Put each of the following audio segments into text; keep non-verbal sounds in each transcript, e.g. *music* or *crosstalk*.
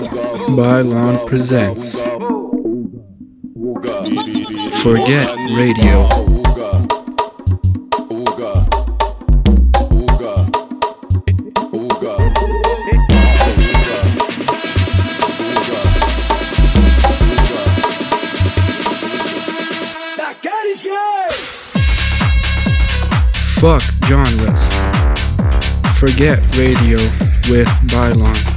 Bylon presents Forget Radio. Fuck genres. Forget Radio with Bylon.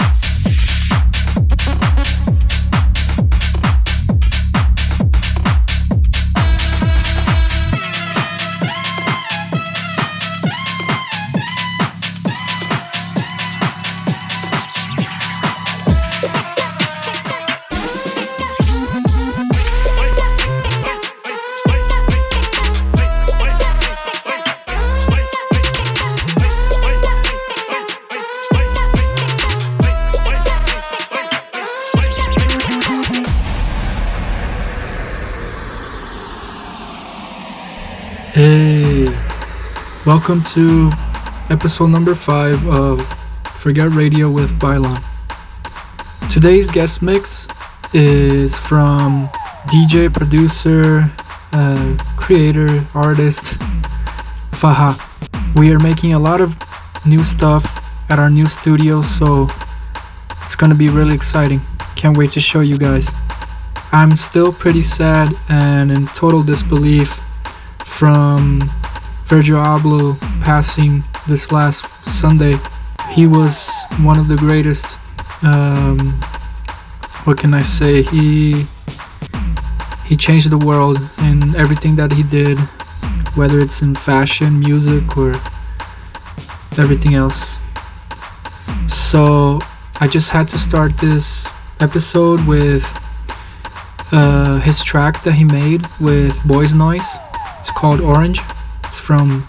Welcome to episode number five of Forget Radio with Bylon. Today's guest mix is from DJ, producer, uh, creator, artist Faha. We are making a lot of new stuff at our new studio, so it's gonna be really exciting. Can't wait to show you guys. I'm still pretty sad and in total disbelief from Virgil Abloh passing this last Sunday. He was one of the greatest. Um, what can I say? He he changed the world in everything that he did, whether it's in fashion, music, or everything else. So I just had to start this episode with uh, his track that he made with Boys Noise. It's called Orange. From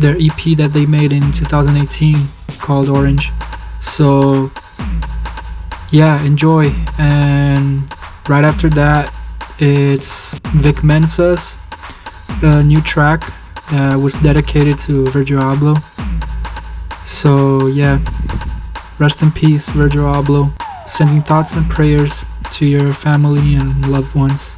their EP that they made in 2018 called Orange. So, yeah, enjoy. And right after that, it's Vic Mensa's uh, new track that was dedicated to Virgil Abloh. So, yeah, rest in peace, Virgil Abloh. Sending thoughts and prayers to your family and loved ones.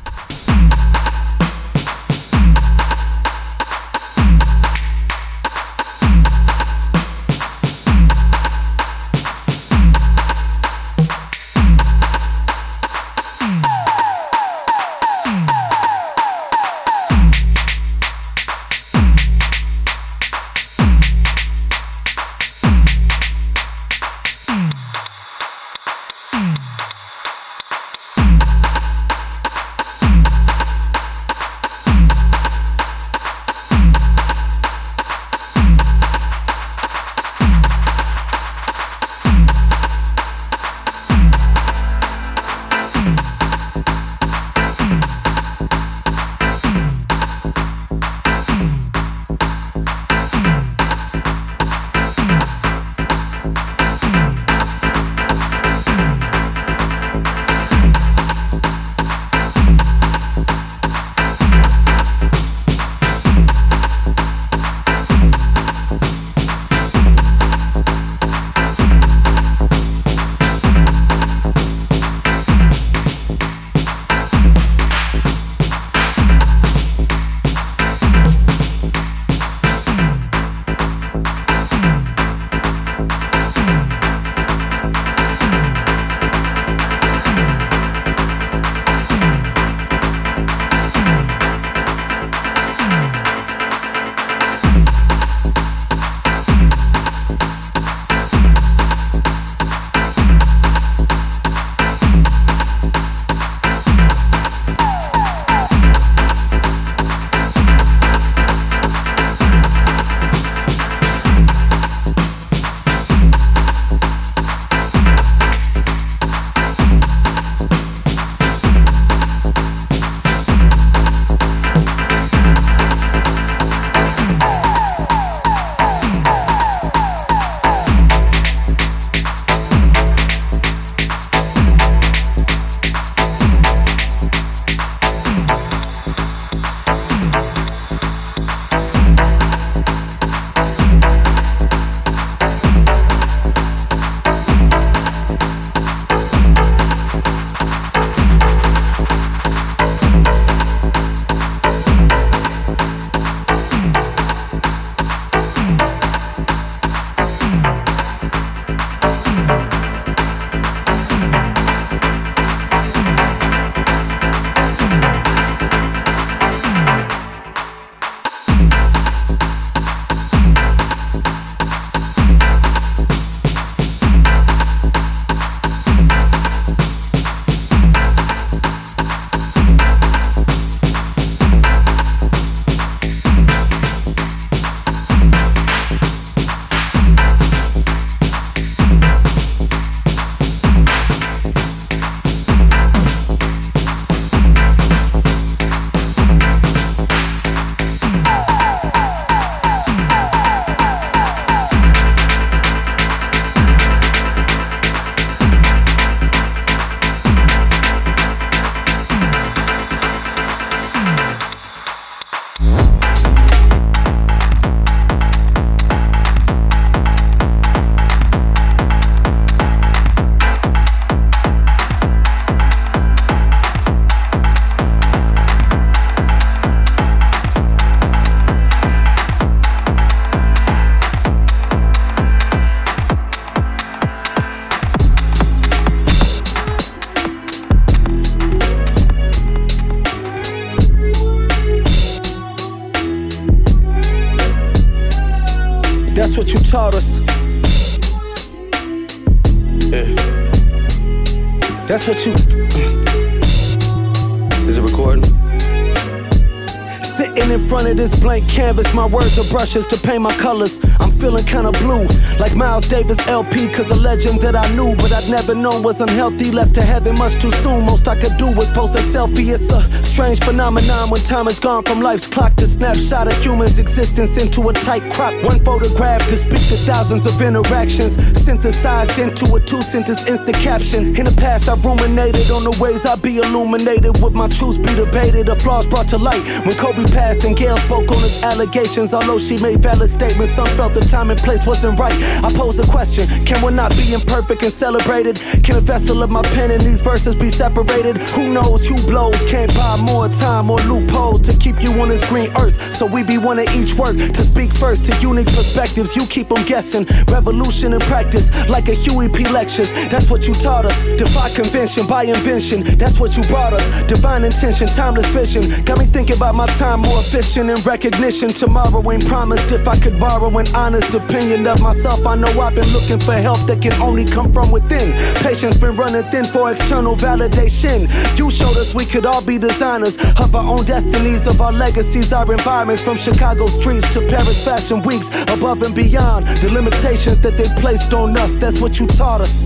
Canvas, my brushes to paint my colors. I'm feeling kinda blue, like Miles Davis LP, cause a legend that I knew, but I'd never known was unhealthy. Left to heaven much too soon. Most I could do was post a selfie. It's a strange phenomenon when time is gone from life's clock to snapshot of human's existence into a tight crop. One photograph to speak to thousands of interactions, synthesized into a two sentence instant caption. In the past, I've ruminated on the ways I'd be illuminated, with my truths be debated, applause brought to light. When Kobe passed and Gail spoke on his allegations. Although she made valid statements, some felt the time and place wasn't right. I pose a question Can one not be imperfect and celebrated? Can a vessel of my pen and these verses be separated? Who knows who blows? Can't buy more time more loopholes to keep you on this green earth. So we be one of each work to speak first to unique perspectives. You keep them guessing. Revolution in practice, like a Huey P. Lectures. That's what you taught us. Defy convention by invention. That's what you brought us. Divine intention, timeless vision. Got me thinking about my time more efficient in recognition. Tomorrow ain't promised if I could borrow an honest opinion of myself. I know I've been looking for help that can only come from within. Patience been running thin for external validation. You showed us we could all be designers of our own destinies, of our legacies, our environments, from Chicago streets to Paris fashion weeks, above and beyond the limitations that they placed on us. That's what you taught us.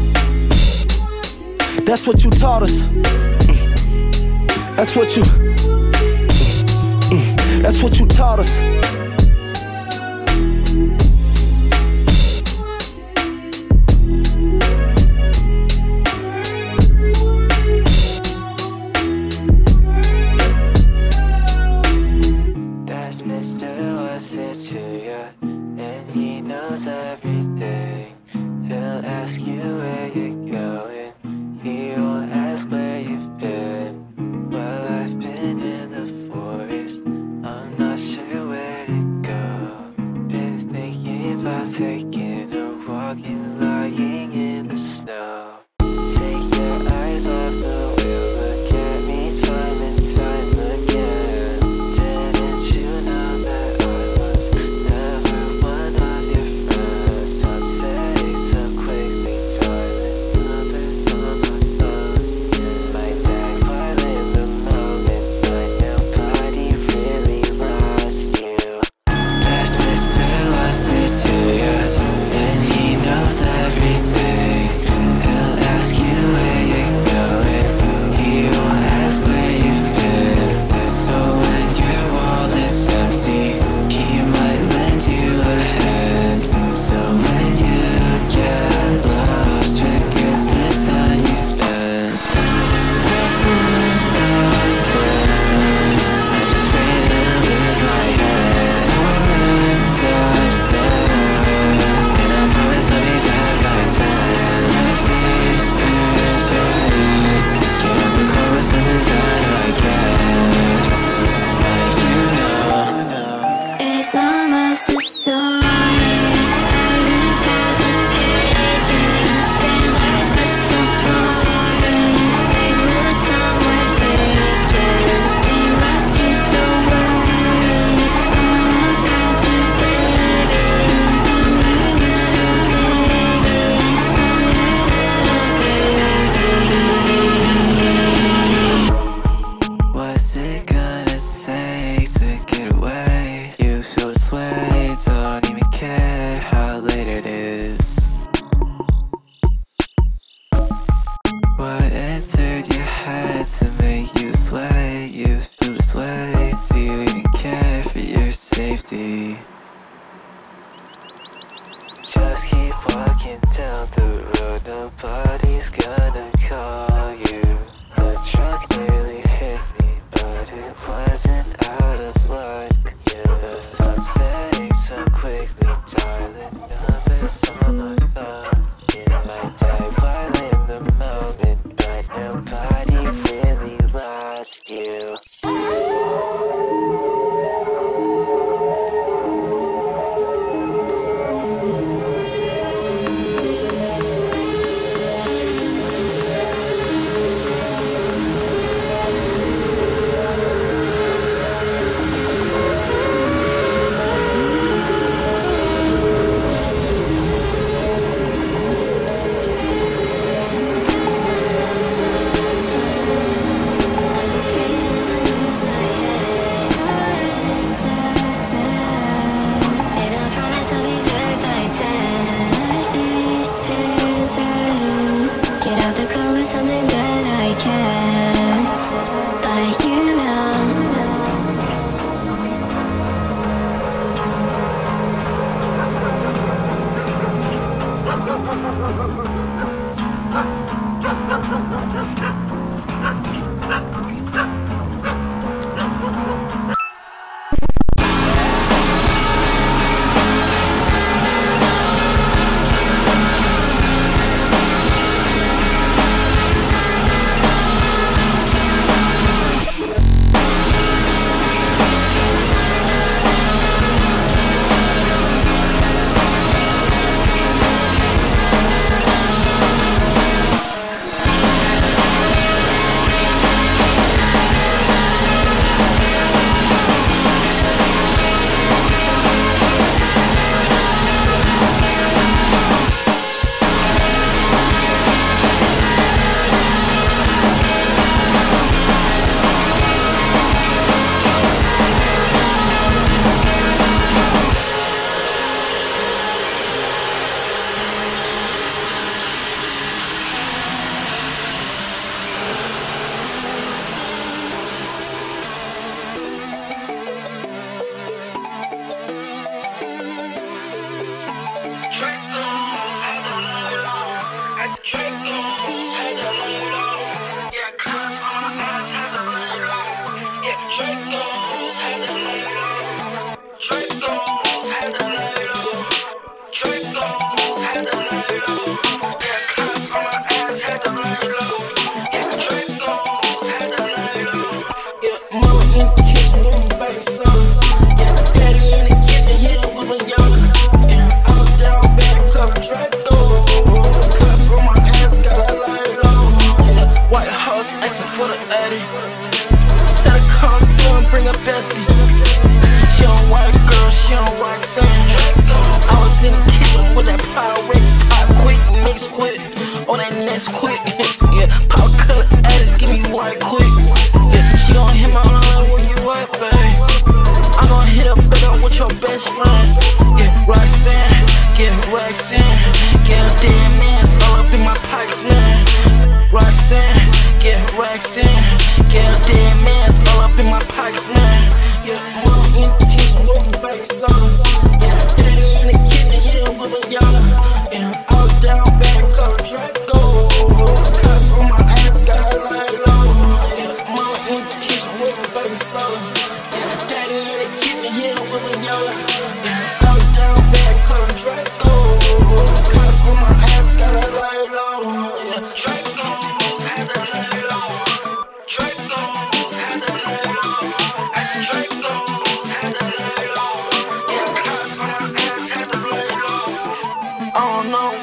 That's what you taught us. That's what you. That's what you taught us.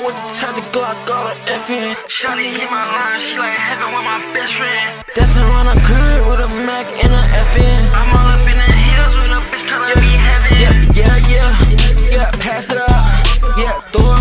with the time to Glock, all the effing. Shawty hit my line, she like heaven with my best friend. Dancing around a crib with a Mac and an effing. I'm all up in the hills with a bitch calling yeah. me heaven. Yeah, yeah, yeah, yeah, pass it up. Yeah, throw it.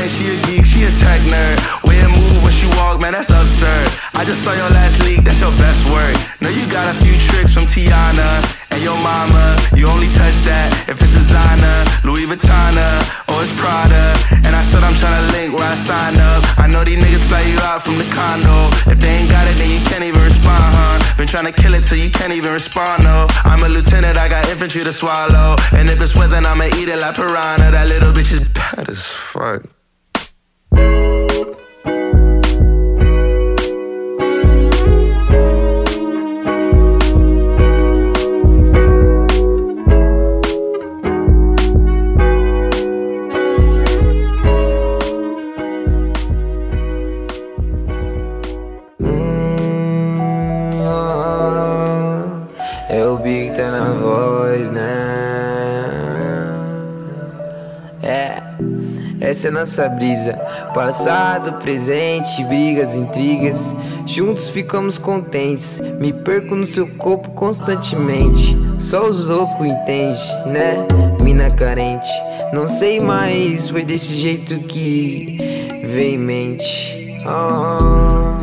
friend, she a geek, she a tech nerd. Way it move when she walk, man, that's absurd. I just saw your last leak, that's your best work. Know you got a few tricks from Tiana and your mama. You only touch that if it's designer, Louis Vuitton, or it's Prada. And I said I'm tryna link where I sign up. I know these niggas fly you out from the condo. If they ain't got it, then you can't even respond, huh? Been tryna kill it till you can't even respond, no. I'm a lieutenant, I got infantry to swallow. And if it's wet, then I'ma eat it like piranha. That little bitch is bad as fuck. É nossa brisa. Passado, presente, brigas, intrigas. Juntos ficamos contentes. Me perco no seu corpo constantemente. Só os loucos entendem, né? Mina carente. Não sei mais, foi desse jeito que veio em mente. Oh,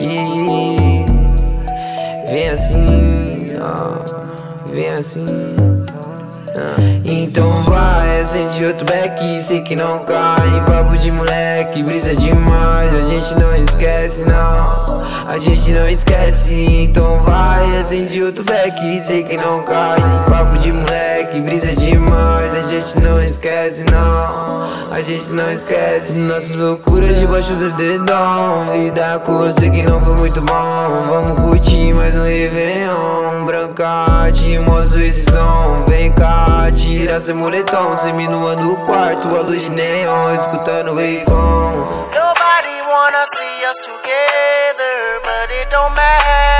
e vem assim, oh, vem assim. Então vai, acende outro beck, sei que não cai. Papo de moleque, brisa demais A gente não esquece não. A gente não esquece Então vai, acende outro beck, sei que não cai. Papo de moleque, brisa demais A gente não esquece não. A gente não esquece Nossa loucura debaixo do dedão. Vida com você que não foi muito bom. Vamos curtir mais um Réveillon Branca, te mostro esse som Vem cá, tira seu moletom Cê me nua no quarto, a luz de neon Escutando o Akon Nobody wanna see us together, but it don't matter,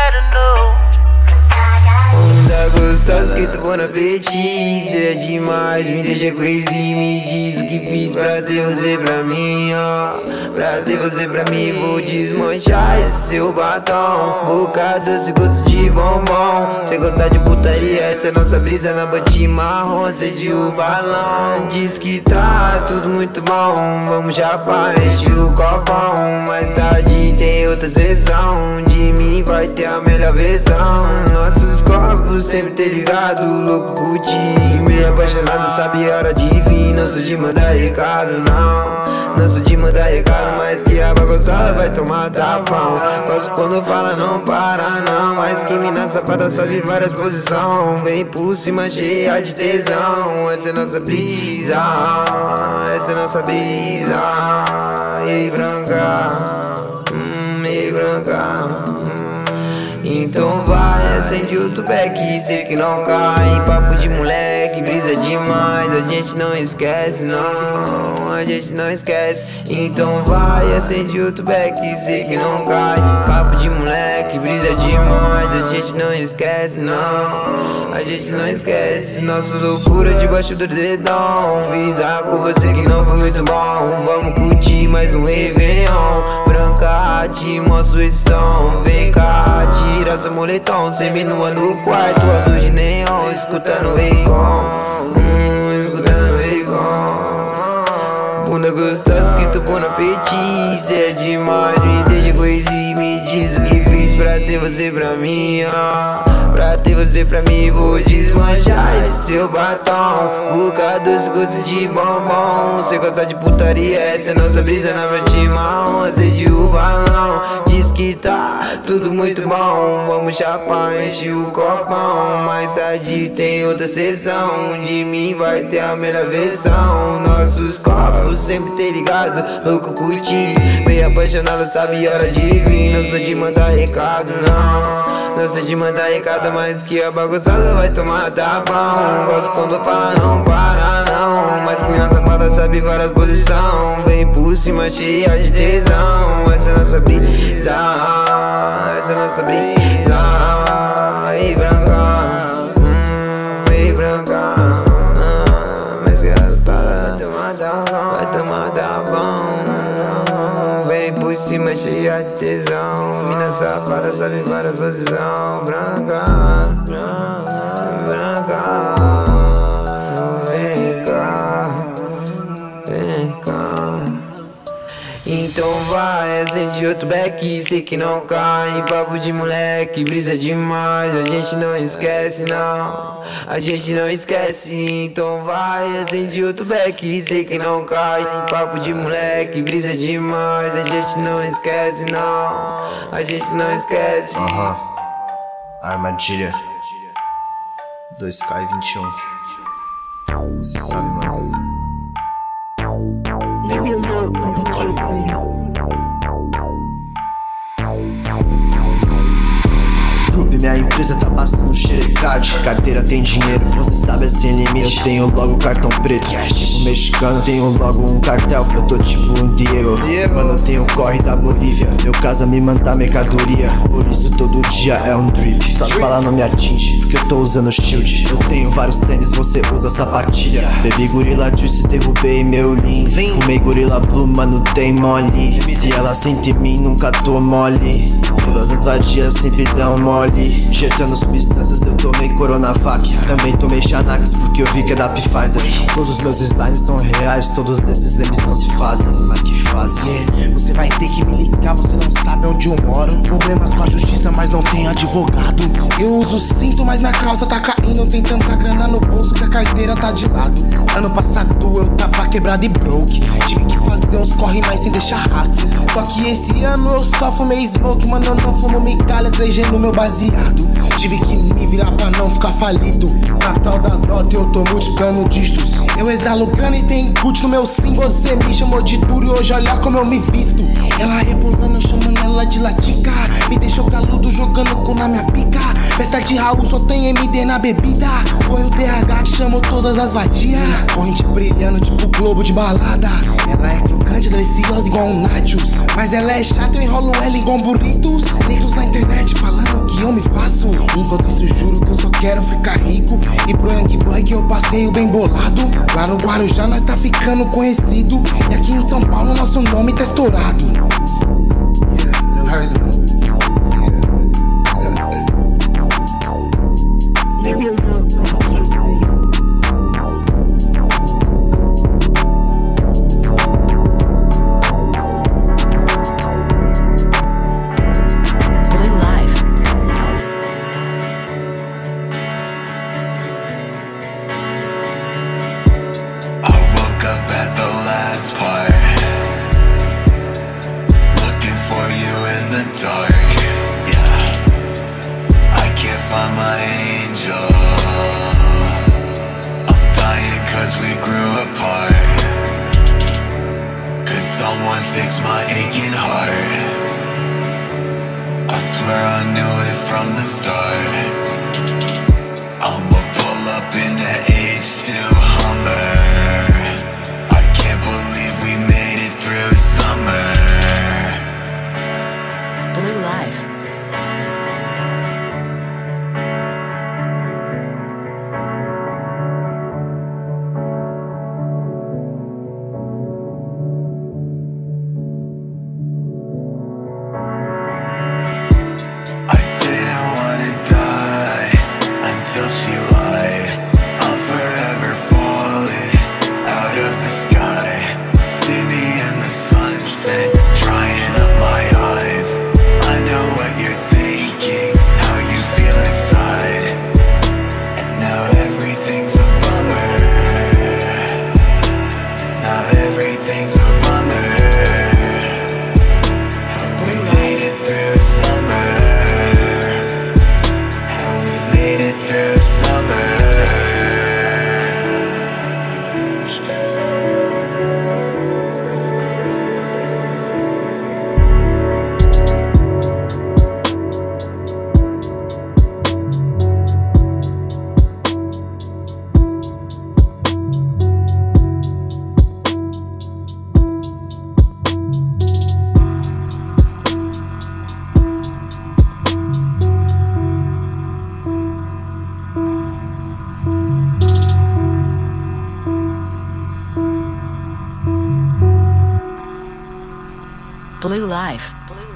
põe na apetite É demais, me deixa crazy Me diz o que fiz pra ter você pra mim, ó. Pra ter você pra mim Vou desmanchar esse seu batom. Boca doce, gosto de bombom. Cê gosta de putaria, essa é nossa brisa Na bati marrom, acende o balão. Diz que tá tudo muito bom Vamos chapar, enche o copão. Mais tarde tem outra sessão De mim vai ter a melhor versão. Nossos corpos sempre ter ligado Louco por ti, meio apaixonado Sabe a hora de vir, não sou de mandar recado não. Não sou de mandar recado, mas que a bagunçada vai tomar tapão Posso quando fala não para não. Mas que mina safada sabe várias posições Vem por cima cheia de tesão. Essa é nossa brisa, essa é nossa brisa. E branca, hum, e branca hum. Então vai, acende o tubeque, sei que não cai. Papo de moleque, brisa demais. A gente não esquece, não A gente não esquece. Então vai, acende o tubeque, sei que não cai. Papo de moleque, brisa demais. A gente não esquece, não A gente não esquece. Nossa loucura debaixo do dedão. Vida com você que não foi muito bom. Vamos curtir mais um Réveillon Mostro esse som Vem cá, tira seu moletom Seminua no quarto, a luz de neon Escutando Akon hum, Escutando Akon Bunda gostosa põe no apetite é demais, me deixa crazy Me diz o que fiz pra ter você pra mim ó. Pra ter você pra mim Vou desmanchar esse seu batom. Boca doce, gosto de bombom. Cê gosta de putaria, essa é nossa brisa na vertimão Acende o balão. Diz que tá tudo muito bom. Vamos chapar, enche o copão. Mais tarde tem outra sessão. De mim vai ter a melhor versão. Nossos corpos sempre ter ligado Louco por ti Meio apaixonado, sabe hora de vir. Não sou de mandar recado, não. Não sou de mandar recado, mas que a bagunçada vai tomar tapão Gosto quando fala não para, não. Mas criança safada sabe várias posições Vem por cima cheia de tesão. Essa é nossa brisa Essa é nossa brisa. Ei branca hum, Ei branca. Mas que ela vai tomar tapão Vai tomar tapão Cima cheia de tesão. Mina safada sabe várias posições Branca, branca, então vai, acende outro beck, sei que não cai Papo de moleque, brisa demais A gente não esquece não A gente não esquece Então vai, acende outro beck, sei que não cai Papo de moleque, brisa demais A gente não esquece não A gente não esquece Aham. Armadilha. 2K21. Você sabe, mano. Grupo, minha empresa tá passando xerecard Carteira tem dinheiro, você sabe é sem limite Eu tenho logo cartão preto Tipo mexicano, tenho logo um cartel Eu tô tipo um Diego Mano, eu tenho corre da Bolívia Meu casa me manda mercadoria Por isso todo dia é um drip. Suas balas não me atingem, porque eu tô usando shield. Eu tenho vários tênis, você usa sapatilha. Bebi gorila juice, derrubei meu lean. Fumei gorila blue, mano, tem mole. Se ela sente em mim, nunca tô mole. Todas as vadias sempre dão mole. Injetando substâncias, eu tomei Coronavac. Também tomei Xanax, porque eu vi que é da Pfizer. Todos os meus slimes são reais, todos esses demissões se fazem, mas que fazem. Yeah, Você vai ter que me ligar, você não sabe onde eu moro. Problemas com a justiça, mas não tem advogado. Eu uso cinto, mas minha calça tá caindo. Tem tanta grana no bolso que a carteira tá de lado. Ano passado eu tava quebrado e broke. Tive que fazer uns corre mais sem deixar rastro. Só que esse ano eu só fumei smoke, mano. Eu não fumo migalha, 3G no meu baseado. Tive que me virar pra não ficar falido. Capital das notas, eu tô multiplicando dígitos. Eu exalo grana e tem cut no meu sim. Você me chamou de duro e hoje olha como eu me visto. Ela rebolando, chamando ela de latica. Me deixou caludo jogando com na minha pica. Festa de Raul só tem MD na bebida. Foi o DH que chamou todas as vadias. Corrente brilhando tipo globo de balada. Ela é crocante, deliciosa igual um nachos. Mas ela é chata, eu enrolo ela igual burritos. Negros na internet falando que eu me faço. Enquanto isso, juro que eu só quero ficar rico. E pro Young Boy que eu passeio bem bolado. Lá no Guarujá nós tá ficando conhecido. E aqui em São Paulo nosso nome tá estourado. Blue Life. Blue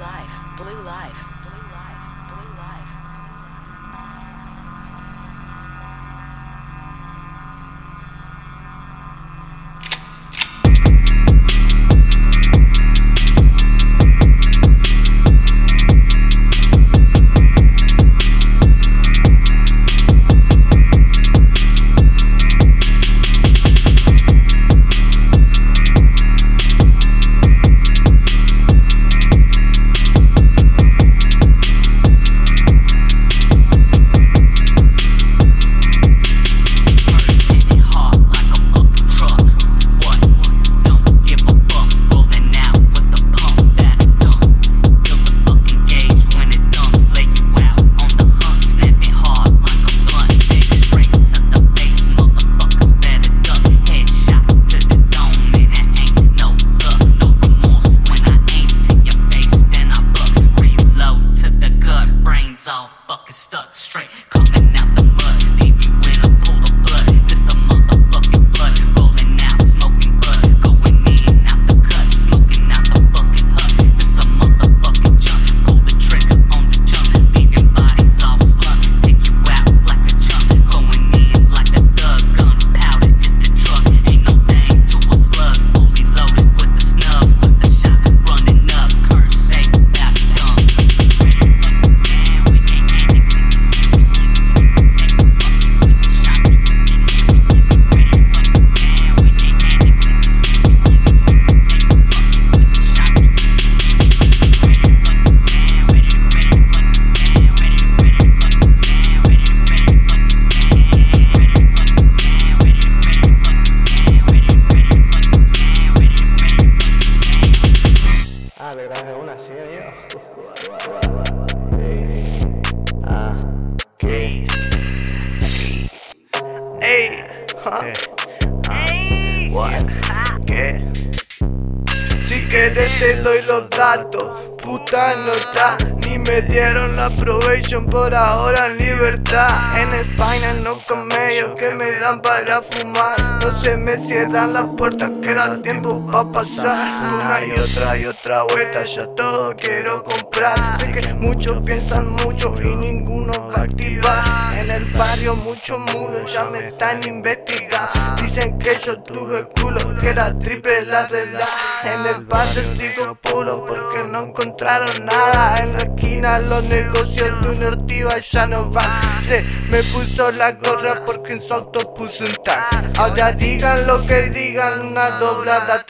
pasar. Una y otra y otra vuelta, ya todo quiero comprar. Sé que muchos piensan mucho y ninguno va a activar. En el barrio muchos muros ya me están investigando. Dicen que yo tuve culo, que era triple la redad En el barrio sigo puro porque no encontraron nada. En la esquina los negocios de una ortiva ya no van. Se me puso la gorra porque en su auto puso un tag. Ahora digan lo que digan, una doblada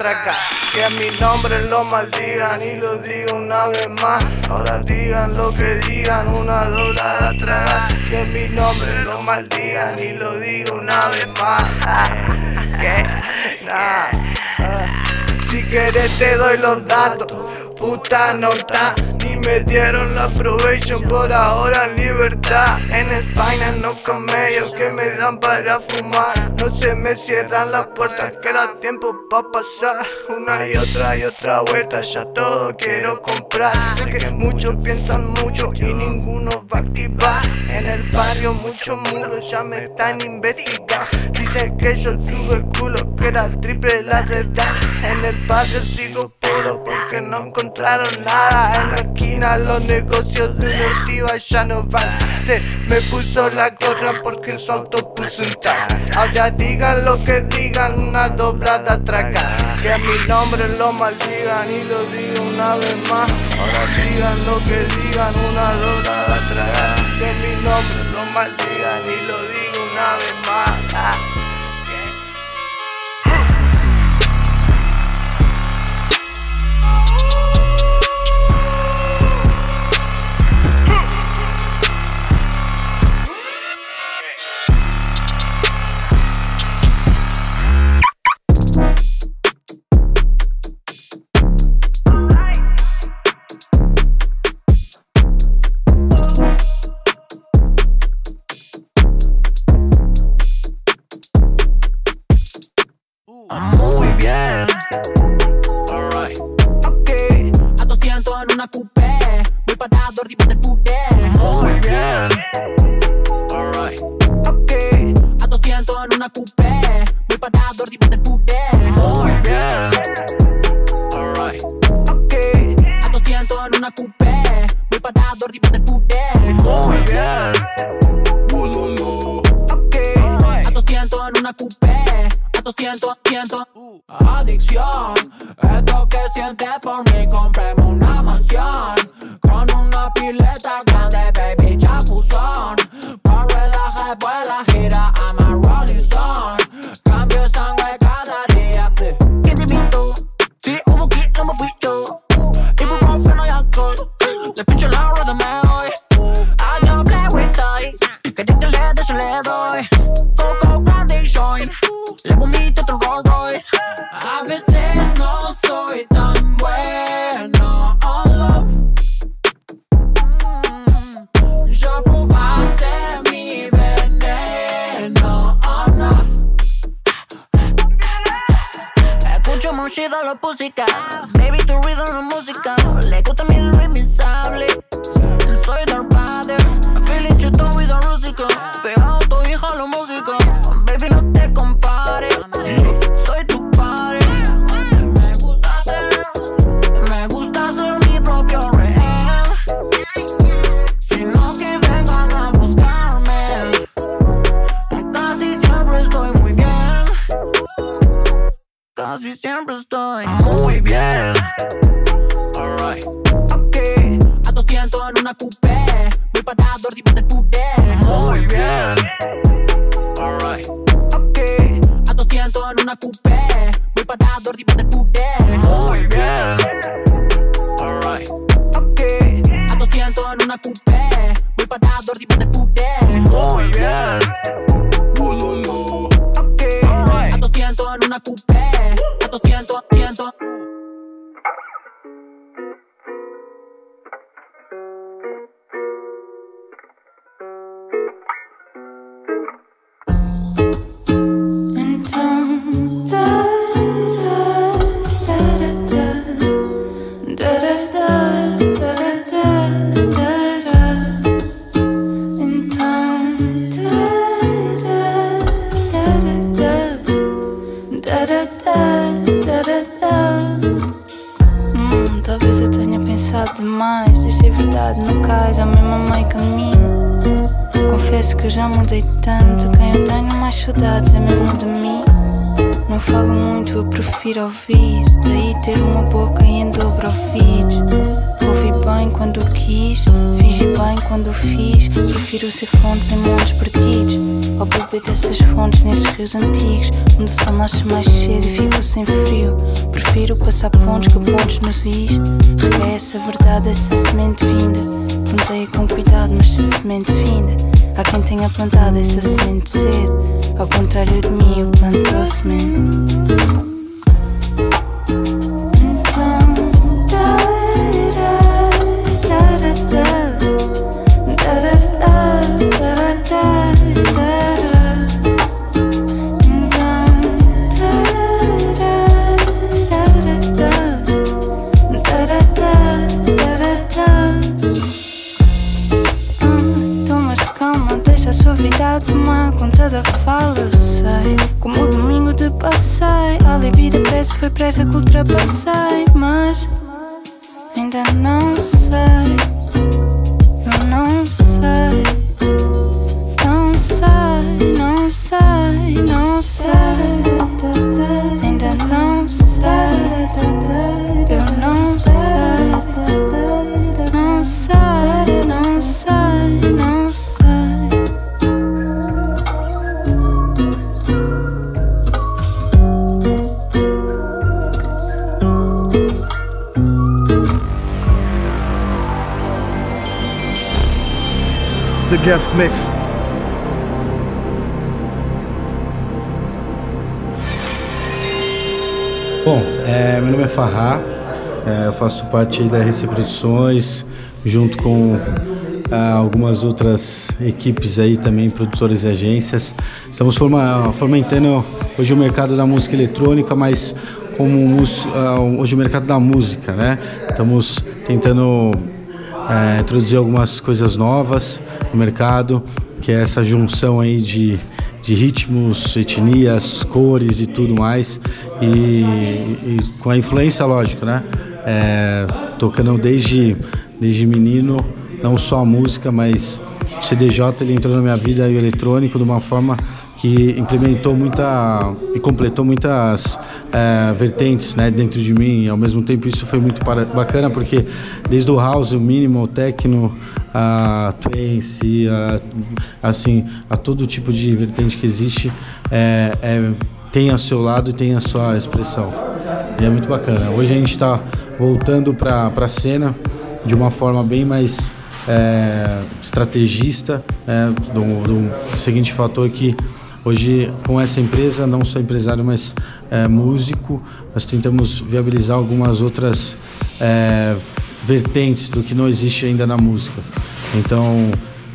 Que mi nombre lo maldigan y lo digo una vez más. Ahora digan lo que digan, una doblada traga. Que mi nombre lo maldigan y lo digo una vez más. *laughs* Que nah. Si quieres te doy los datos, puta nota. Ni me dieron la probation por ahora libertad. En España no camellos que me dan para fumar. No se me cierran las puertas, queda tiempo pa' pasar. Una y otra y otra vuelta, ya todo quiero comprar. Sé que muchos piensan mucho y ninguno va a activar. En el barrio muchos muros ya me están investigando. Dicen que yo tuve culo, que era triple la redad En el barrio sigo puro porque no encontraron nada En la esquina. Los negocios de una ortiva ya no van. Se me puso la gorra porque en su auto puso un tag. Ahora digan lo que digan, una doblada traga Que a mi nombre lo maldigan y lo digo una vez más. Ahora digan lo que digan, una doblada traga Que mi nombre lo maldigan y lo digo una vez más Alright. Ok. A 200 en una coupé. Voy parado arriba del puré. Muy bien. Alright. Ok. A 200 en una coupé. Voy parado arriba del puré. Muy bien. Alright. Ok. A 200 en una coupé. Voy parado arriba del puré. Muy bien. Ok. A 200 en una coupé. A 200, 200. Adicción. Esto Deixei verdade no cais, ao mesmo meio caminho. Confesso que eu já mudei tanto. Quem eu tenho mais saudades é mesmo de mim. Não falo muito, eu prefiro ouvir. Daí ter uma boca e em dobro ouvir. Ouvi bem quando quis, fingi bem quando fiz. Prefiro ser fontes em montes perdidos. Ao beber dessas fontes nesses rios antigos, onde o sol nasce mais cedo e fico sem frio. Prefiro passar pontos que pontos nos is. Reguei essa verdade, essa semente vinda. Plantei com cuidado, mas se a semente finda. Há quem tenha plantado essa semente cedo. Ao contrário de mim, eu planto a semente. Foi pressa que ultrapassei. Mas ainda não guest mix. Bom, é, meu nome é Farrá, é, eu faço parte da RC Produções, junto com ah, algumas outras equipes aí também, produtores e agências. Estamos forma, fomentando hoje o mercado da música eletrônica, mas como ah, hoje o mercado da música, né? Estamos tentando é, introduzir algumas coisas novas no mercado, que é essa junção aí de, de ritmos, etnias, cores e tudo mais, e, e com a influência, lógico, né? É, tocando desde, desde menino, não só a música, mas o CDJ ele entrou na minha vida e o eletrônico de uma forma que implementou muita e completou muitas eh, vertentes né, dentro de mim. Ao mesmo tempo, isso foi muito para- bacana porque desde o house, o minimal, o techno, a trance, a, assim, a todo tipo de vertente que existe, é, é, tem a seu lado e tem a sua expressão. E é muito bacana. Hoje a gente está voltando para a cena de uma forma bem mais é, estrategista, é, do, do seguinte fator que hoje com essa empresa, não só empresário, mas é, músico, nós tentamos viabilizar algumas outras é, vertentes do que não existe ainda na música. Então,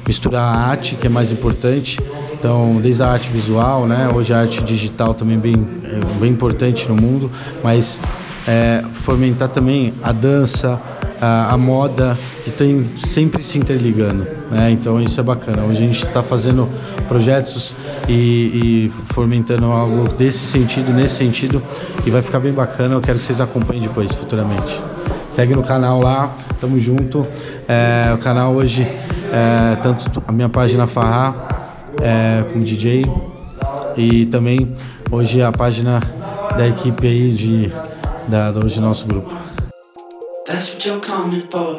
misturar a arte, que é mais importante, então desde a arte visual, né, hoje a arte digital também bem, é, bem importante no mundo, mas é, fomentar também a dança, a, a moda, que tem sempre se interligando. Né? Então isso é bacana. Hoje a gente está fazendo projetos e, e fomentando algo desse sentido, nesse sentido, e vai ficar bem bacana. Eu quero que vocês acompanhem depois, futuramente. Segue no canal lá, tamo junto. É, o canal hoje, é, tanto a minha página Farrá, é, como DJ, e também hoje a página da equipe aí de, da, hoje nosso grupo. That's what you're coming for.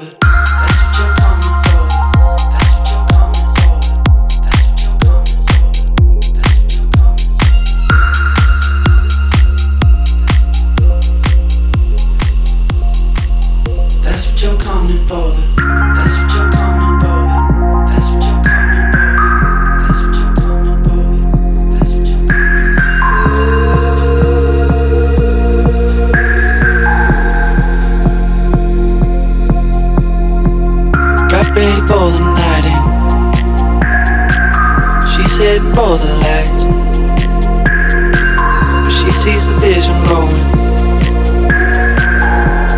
vision growing.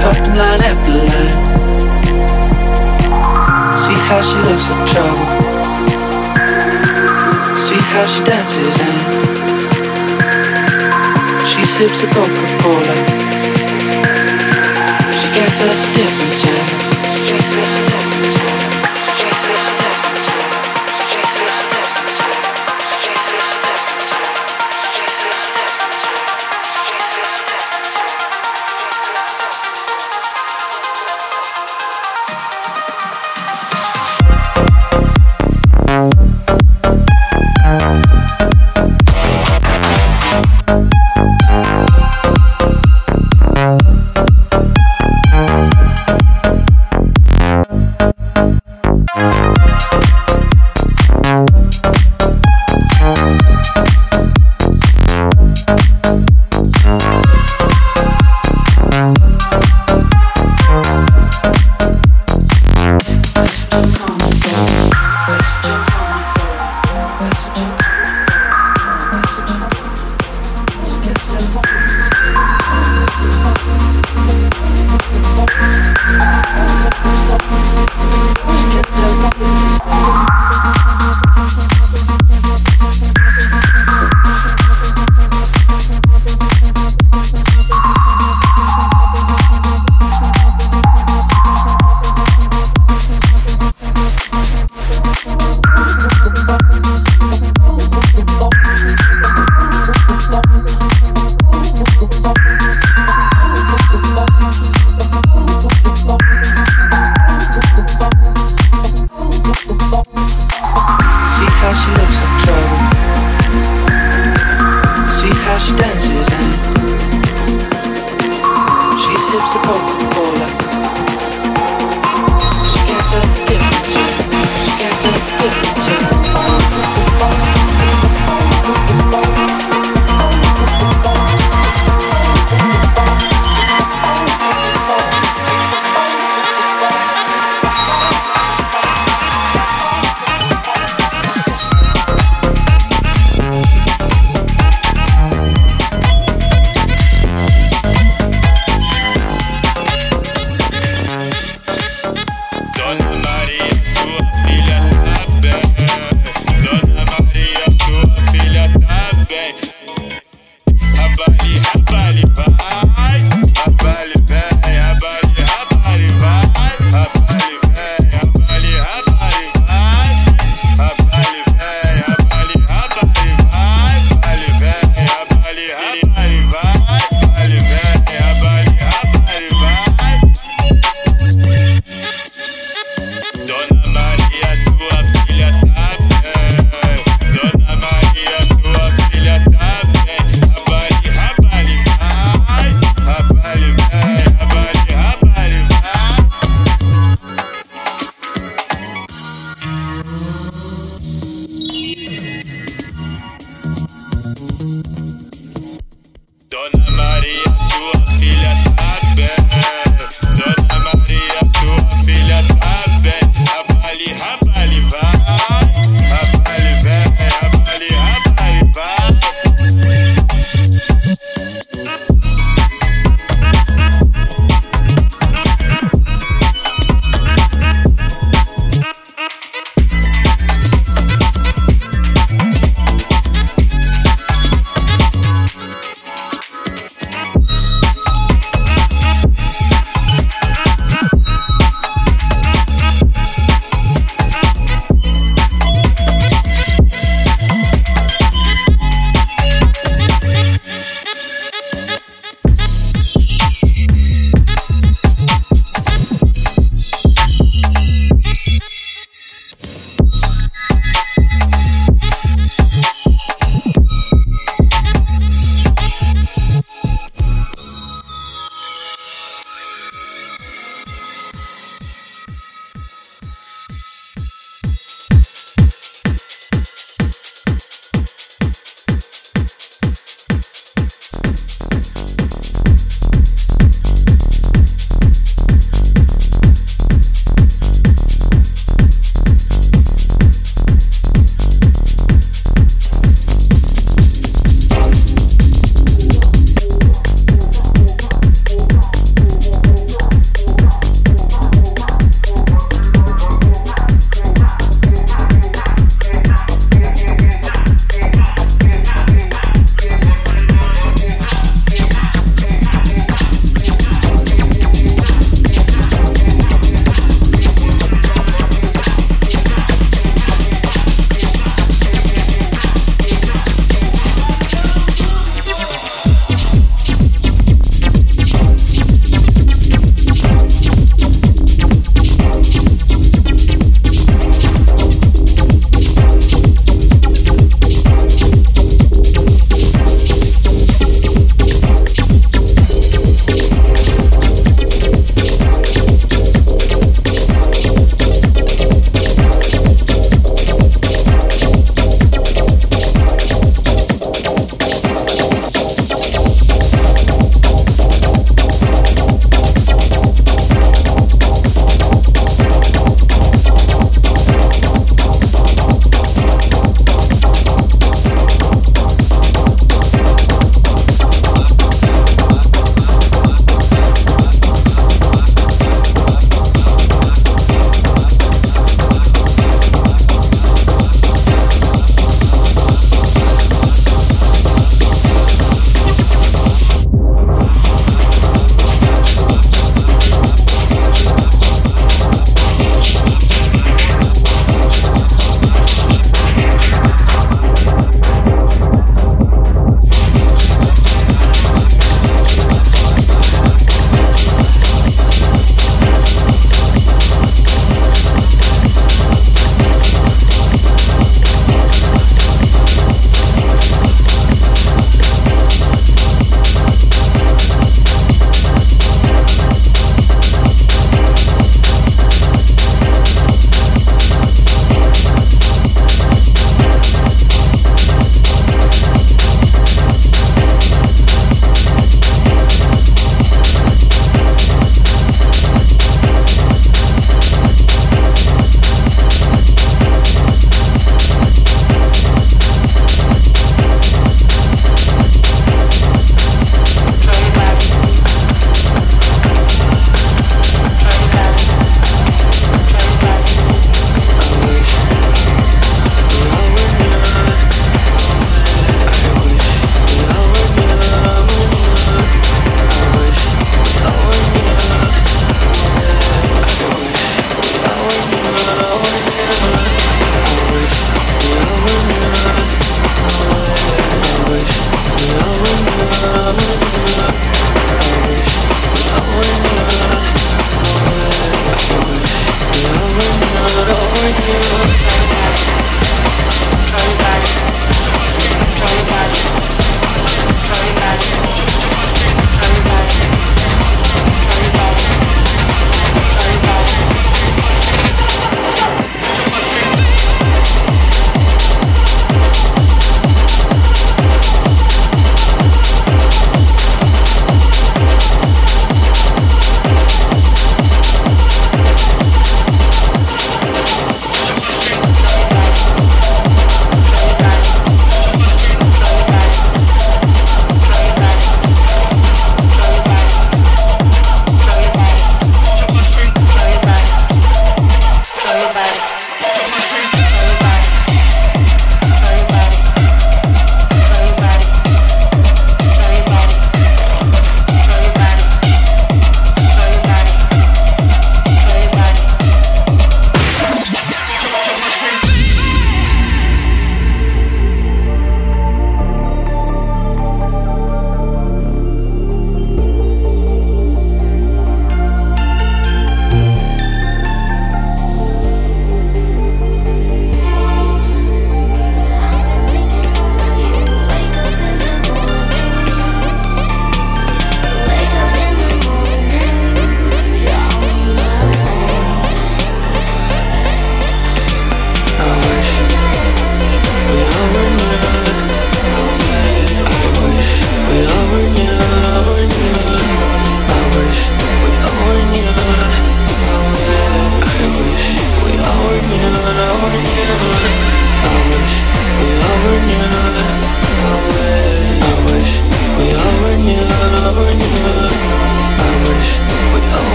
Cut line after line. See how she looks in trouble. See how she dances and she sips a Coca Cola. She gets up.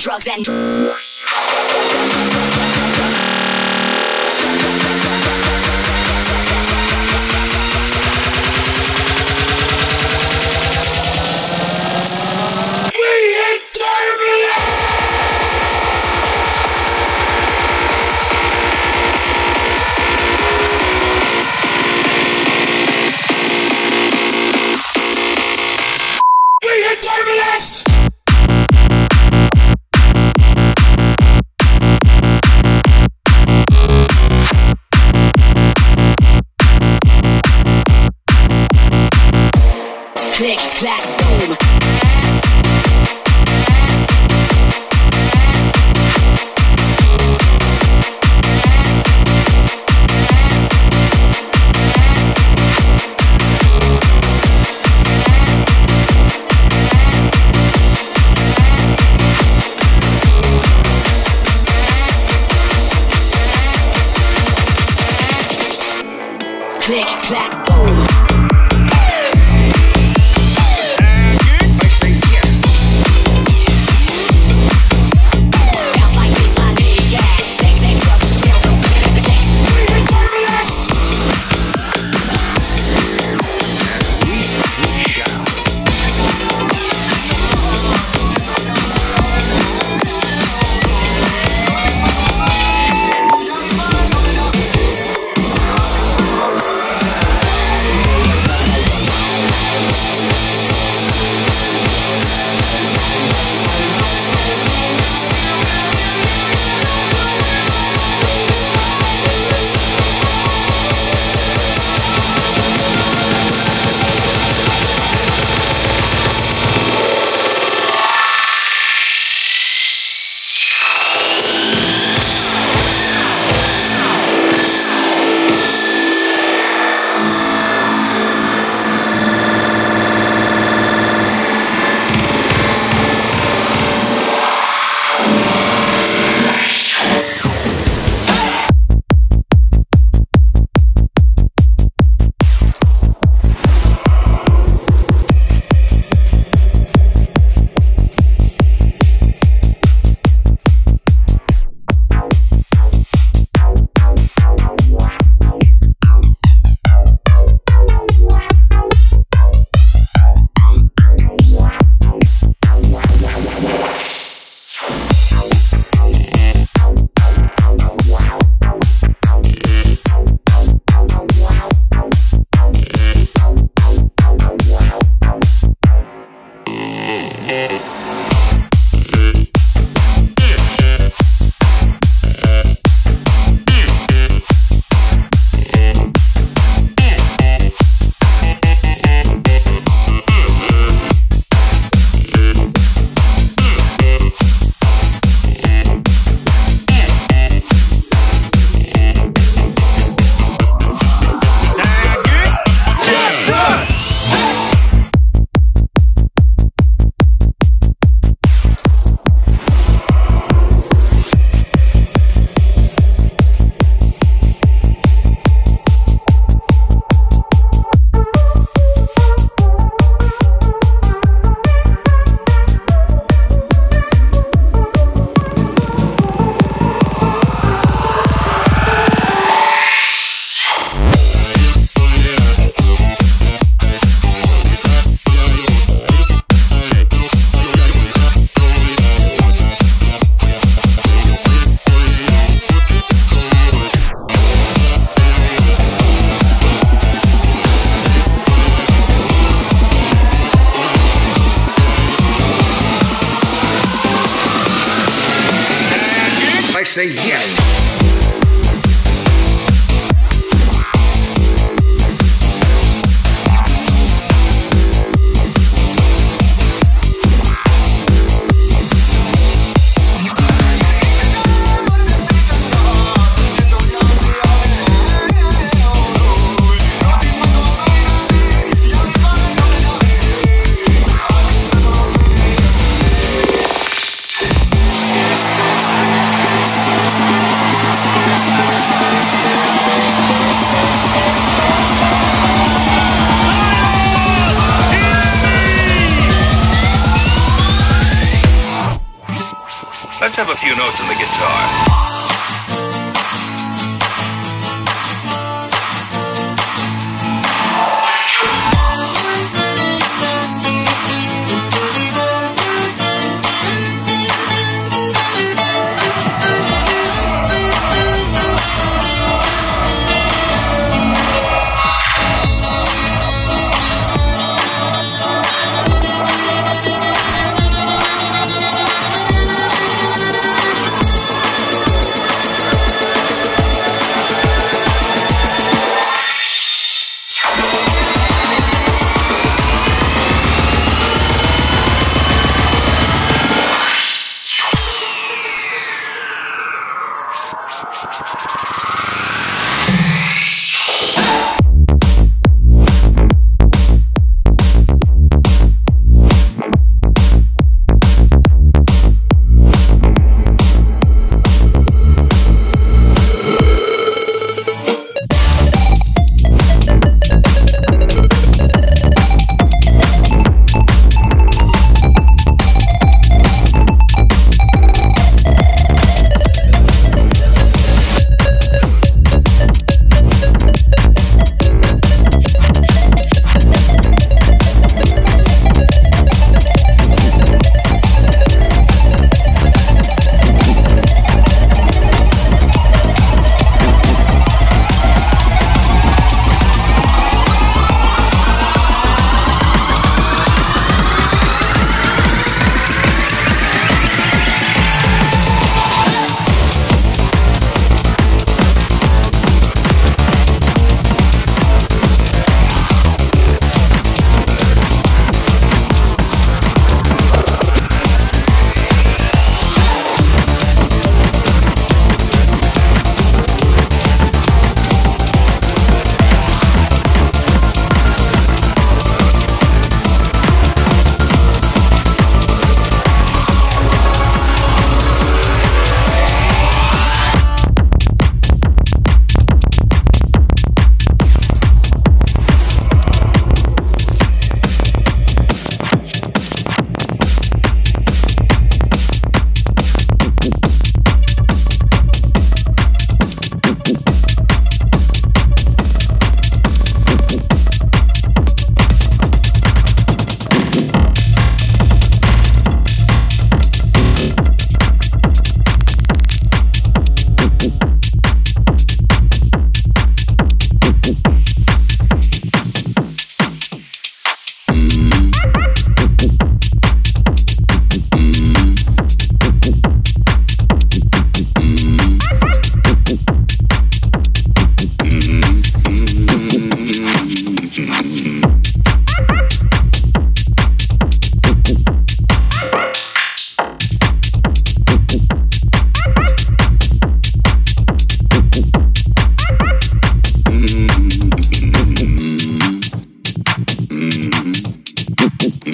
drugs and drugs.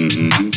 Mm-hmm.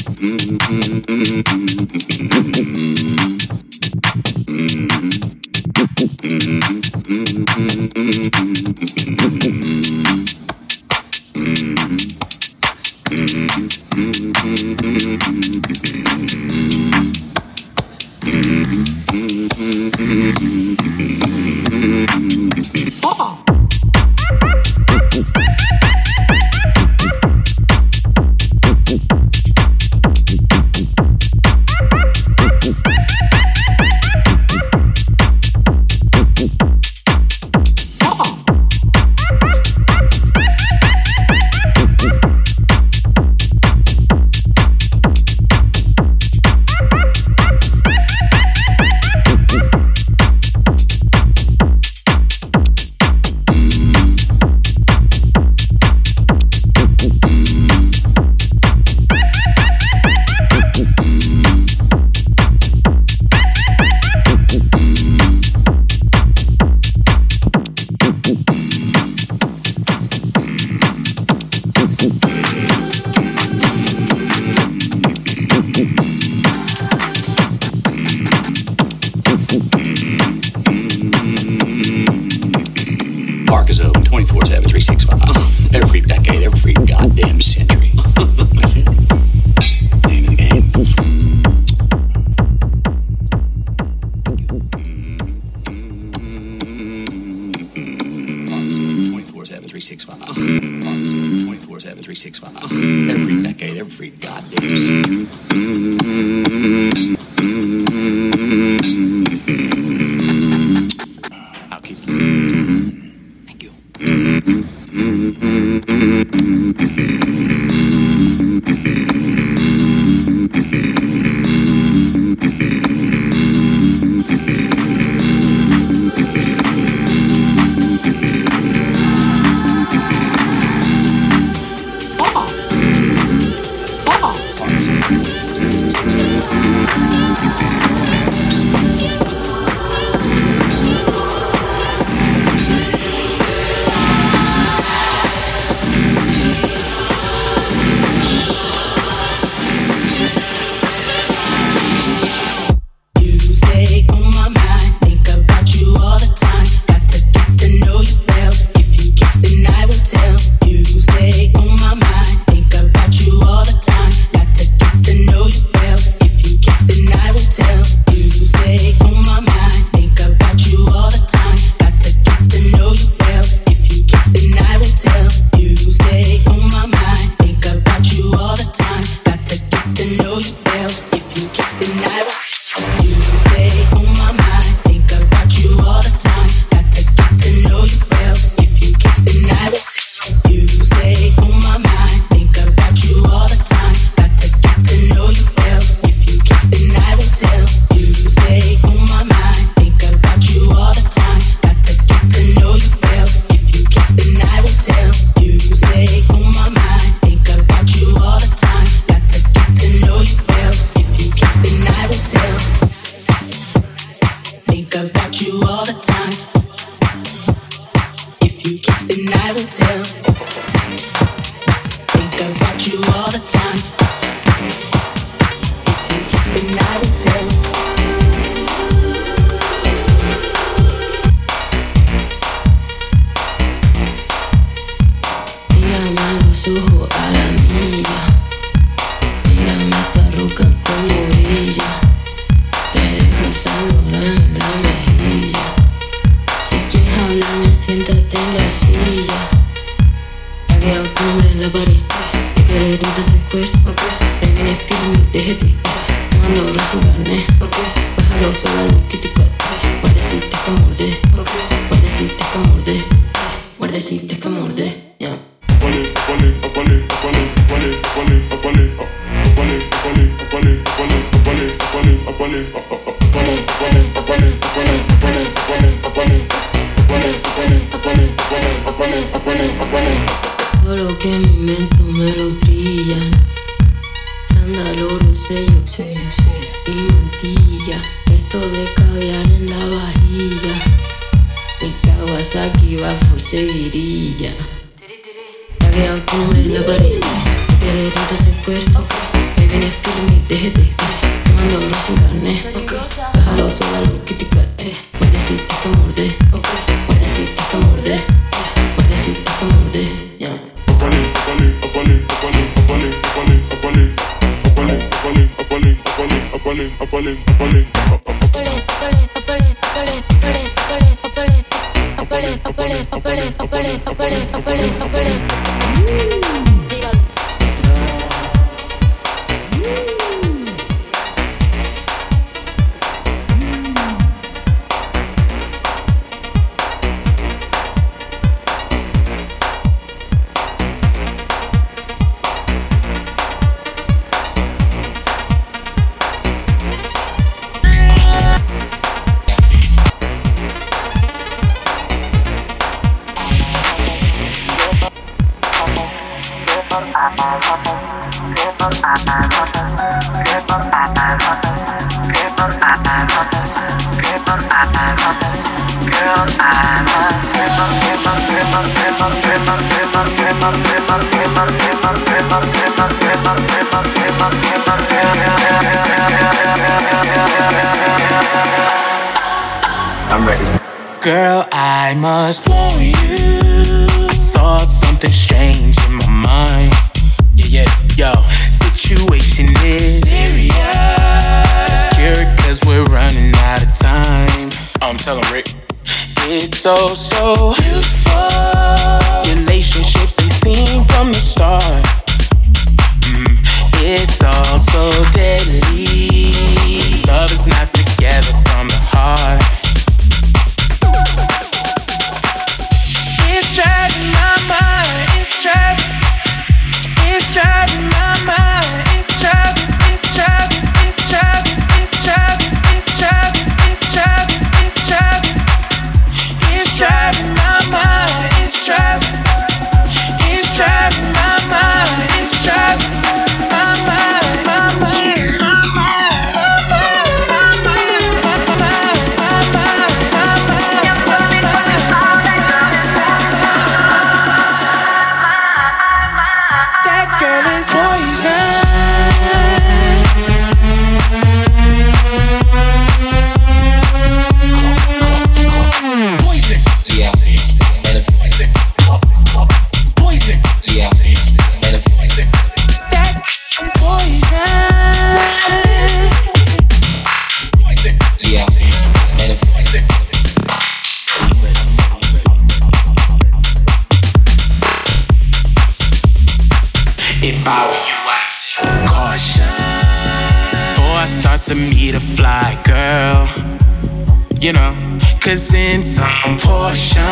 cause some portion,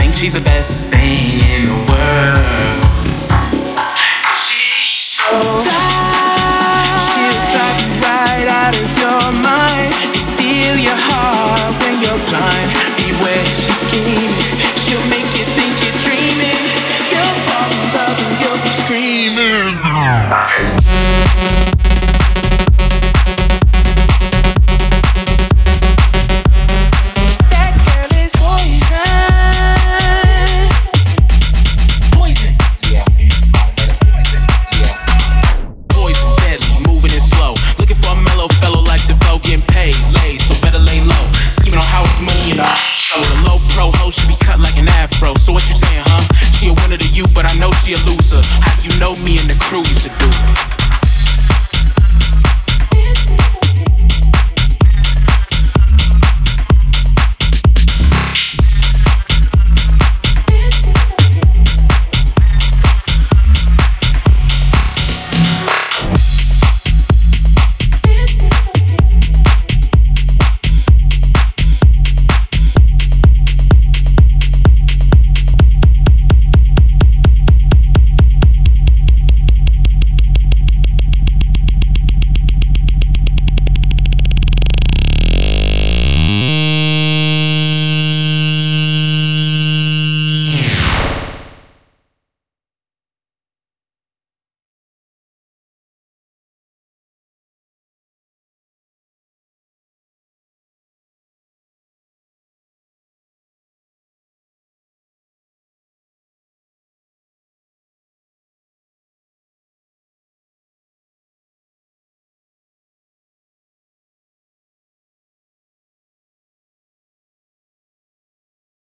think she's the best thing in the world. She's so.